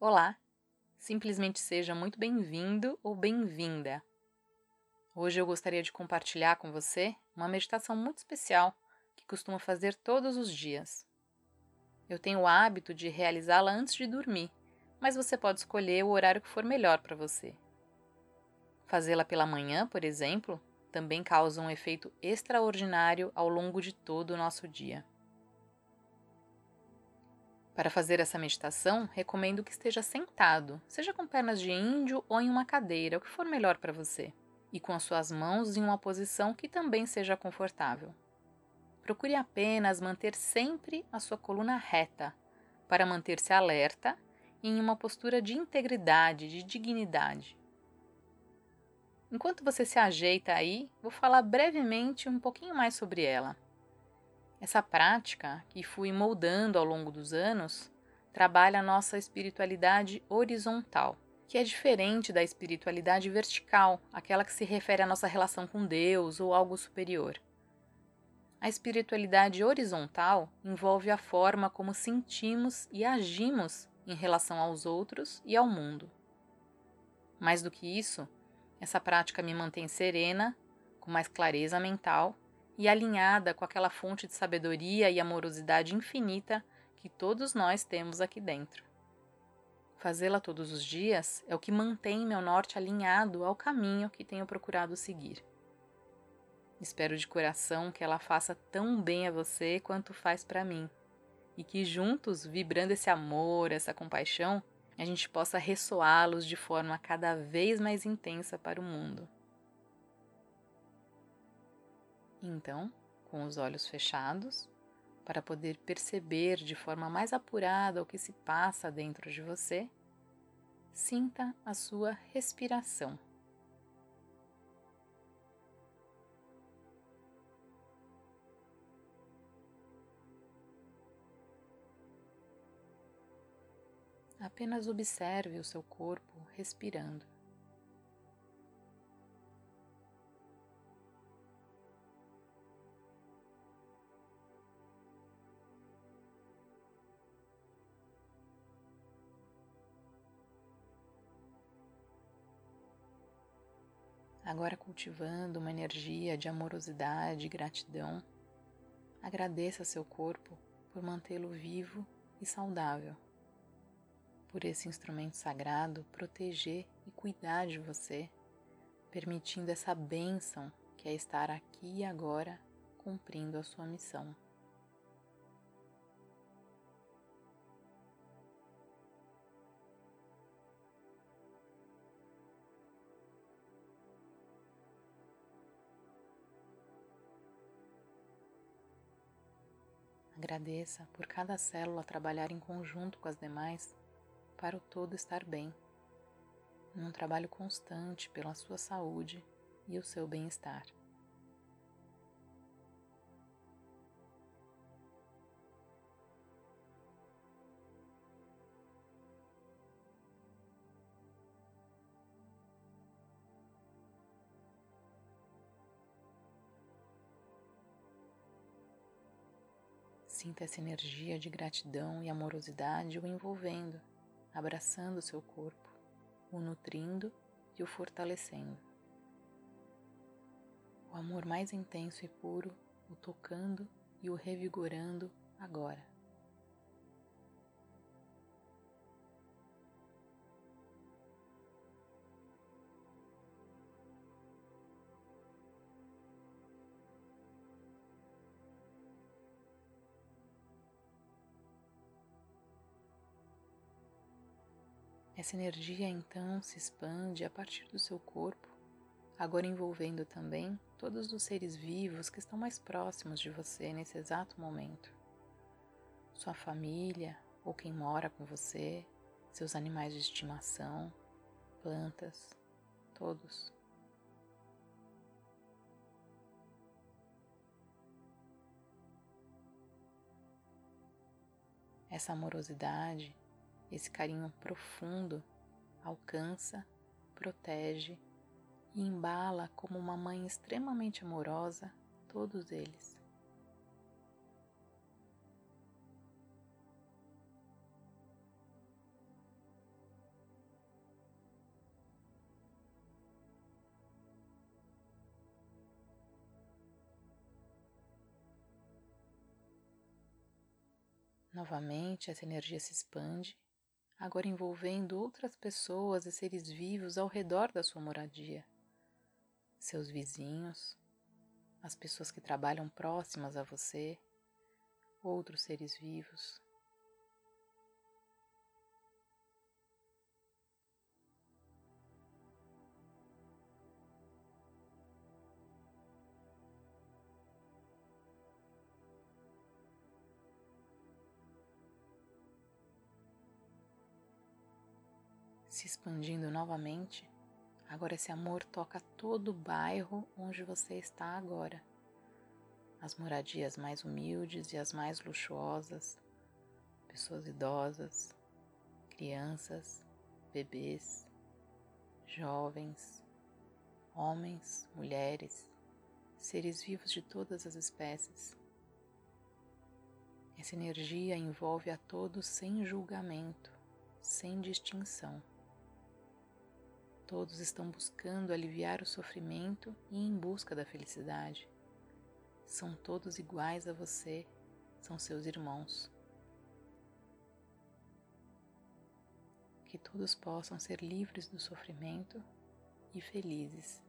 Olá! Simplesmente seja muito bem-vindo ou bem-vinda. Hoje eu gostaria de compartilhar com você uma meditação muito especial que costumo fazer todos os dias. Eu tenho o hábito de realizá-la antes de dormir, mas você pode escolher o horário que for melhor para você. Fazê-la pela manhã, por exemplo, também causa um efeito extraordinário ao longo de todo o nosso dia. Para fazer essa meditação, recomendo que esteja sentado, seja com pernas de índio ou em uma cadeira, o que for melhor para você, e com as suas mãos em uma posição que também seja confortável. Procure apenas manter sempre a sua coluna reta, para manter-se alerta e em uma postura de integridade, de dignidade. Enquanto você se ajeita aí, vou falar brevemente um pouquinho mais sobre ela. Essa prática, que fui moldando ao longo dos anos, trabalha a nossa espiritualidade horizontal, que é diferente da espiritualidade vertical, aquela que se refere à nossa relação com Deus ou algo superior. A espiritualidade horizontal envolve a forma como sentimos e agimos em relação aos outros e ao mundo. Mais do que isso, essa prática me mantém serena, com mais clareza mental e alinhada com aquela fonte de sabedoria e amorosidade infinita que todos nós temos aqui dentro. Fazê-la todos os dias é o que mantém meu norte alinhado ao caminho que tenho procurado seguir. Espero de coração que ela faça tão bem a você quanto faz para mim, e que juntos, vibrando esse amor, essa compaixão, a gente possa ressoá-los de forma cada vez mais intensa para o mundo. Então, com os olhos fechados, para poder perceber de forma mais apurada o que se passa dentro de você, sinta a sua respiração. Apenas observe o seu corpo respirando. Agora cultivando uma energia de amorosidade e gratidão, agradeça seu corpo por mantê-lo vivo e saudável, por esse instrumento sagrado proteger e cuidar de você, permitindo essa bênção que é estar aqui e agora cumprindo a sua missão. Agradeça por cada célula trabalhar em conjunto com as demais para o todo estar bem, num trabalho constante pela sua saúde e o seu bem-estar. Sinta essa energia de gratidão e amorosidade o envolvendo, abraçando seu corpo, o nutrindo e o fortalecendo. O amor mais intenso e puro o tocando e o revigorando agora. Essa energia então se expande a partir do seu corpo, agora envolvendo também todos os seres vivos que estão mais próximos de você nesse exato momento. Sua família ou quem mora com você, seus animais de estimação, plantas, todos. Essa amorosidade esse carinho profundo alcança, protege e embala como uma mãe extremamente amorosa todos eles. Novamente, essa energia se expande agora envolvendo outras pessoas e seres vivos ao redor da sua moradia, seus vizinhos, as pessoas que trabalham próximas a você, outros seres vivos. Se expandindo novamente. Agora esse amor toca todo o bairro onde você está agora. As moradias mais humildes e as mais luxuosas, pessoas idosas, crianças, bebês, jovens, homens, mulheres, seres vivos de todas as espécies. Essa energia envolve a todos sem julgamento, sem distinção. Todos estão buscando aliviar o sofrimento e em busca da felicidade. São todos iguais a você, são seus irmãos. Que todos possam ser livres do sofrimento e felizes.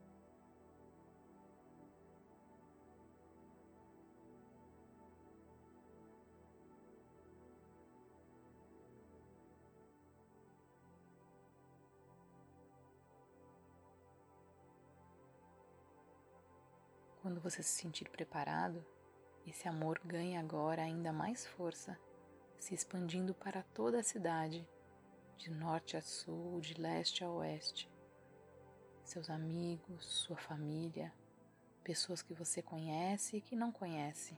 Quando você se sentir preparado, esse amor ganha agora ainda mais força, se expandindo para toda a cidade, de norte a sul, de leste a oeste. Seus amigos, sua família, pessoas que você conhece e que não conhece.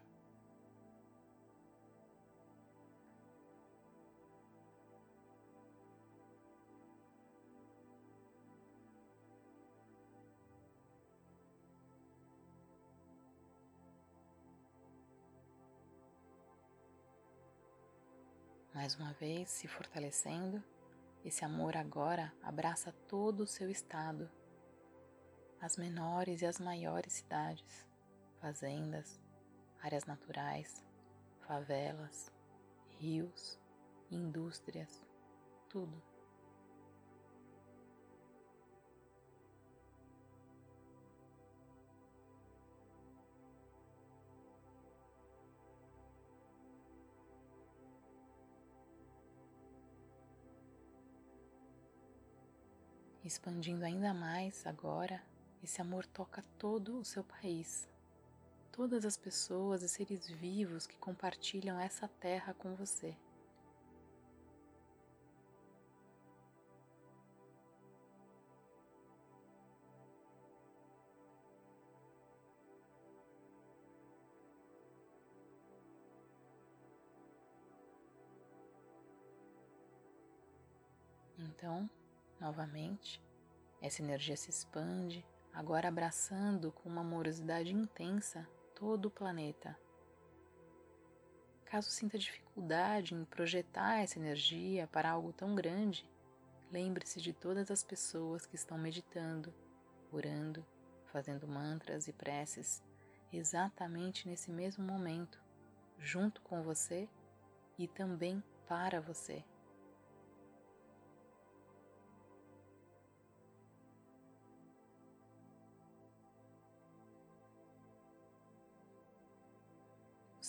Mais uma vez se fortalecendo, esse amor agora abraça todo o seu estado, as menores e as maiores cidades, fazendas, áreas naturais, favelas, rios, indústrias, tudo. Expandindo ainda mais agora, esse amor toca todo o seu país, todas as pessoas e seres vivos que compartilham essa terra com você. Então, Novamente, essa energia se expande, agora abraçando com uma amorosidade intensa todo o planeta. Caso sinta dificuldade em projetar essa energia para algo tão grande, lembre-se de todas as pessoas que estão meditando, orando, fazendo mantras e preces exatamente nesse mesmo momento, junto com você e também para você.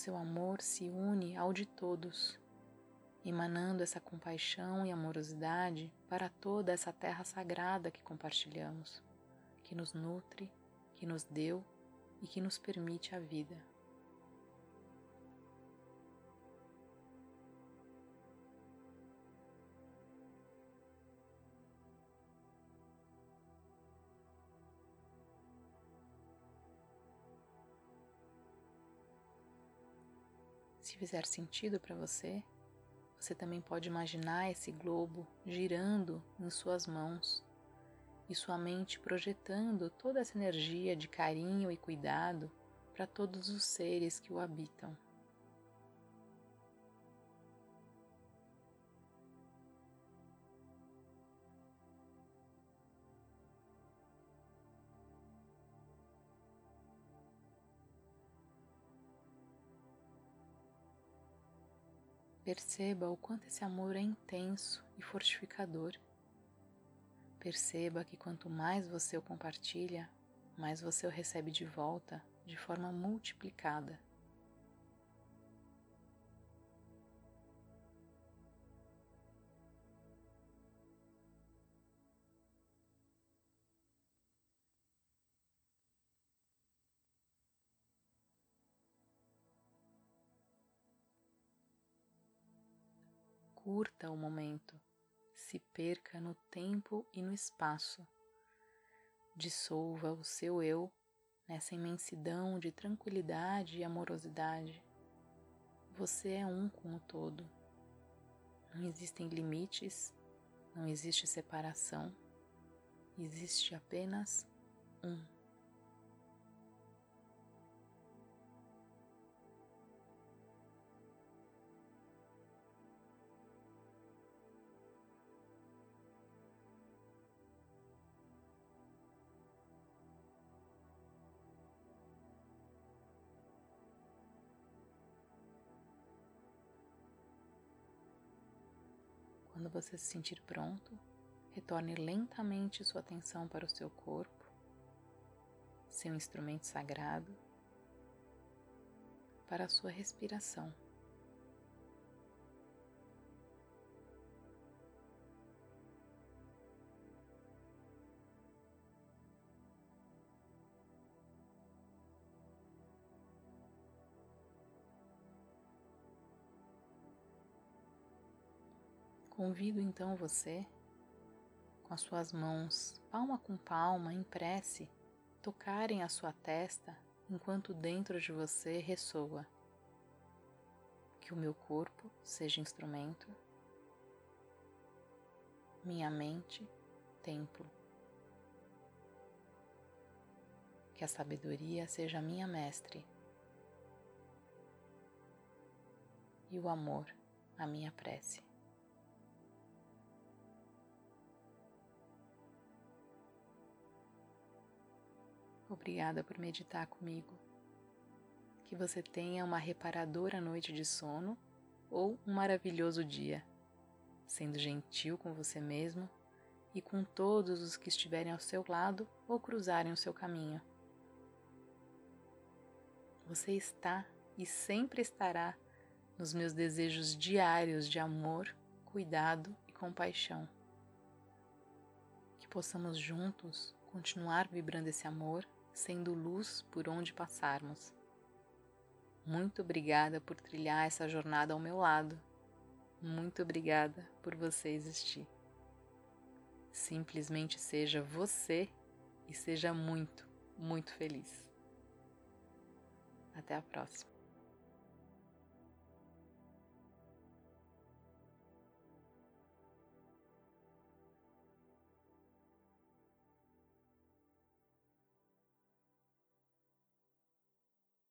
Seu amor se une ao de todos, emanando essa compaixão e amorosidade para toda essa terra sagrada que compartilhamos, que nos nutre, que nos deu e que nos permite a vida. Fizer sentido para você, você também pode imaginar esse globo girando em suas mãos e sua mente projetando toda essa energia de carinho e cuidado para todos os seres que o habitam. Perceba o quanto esse amor é intenso e fortificador. Perceba que quanto mais você o compartilha, mais você o recebe de volta de forma multiplicada. Curta o momento, se perca no tempo e no espaço. Dissolva o seu eu nessa imensidão de tranquilidade e amorosidade. Você é um com o todo. Não existem limites, não existe separação, existe apenas um. Quando você se sentir pronto, retorne lentamente sua atenção para o seu corpo, seu instrumento sagrado, para a sua respiração. Convido então você, com as suas mãos, palma com palma, em prece, tocarem a sua testa enquanto dentro de você ressoa. Que o meu corpo seja instrumento, minha mente, templo. Que a sabedoria seja minha mestre e o amor a minha prece. Obrigada por meditar comigo. Que você tenha uma reparadora noite de sono ou um maravilhoso dia, sendo gentil com você mesmo e com todos os que estiverem ao seu lado ou cruzarem o seu caminho. Você está e sempre estará nos meus desejos diários de amor, cuidado e compaixão. Que possamos juntos continuar vibrando esse amor sendo luz por onde passarmos. Muito obrigada por trilhar essa jornada ao meu lado. Muito obrigada por você existir. Simplesmente seja você e seja muito, muito feliz. Até a próxima.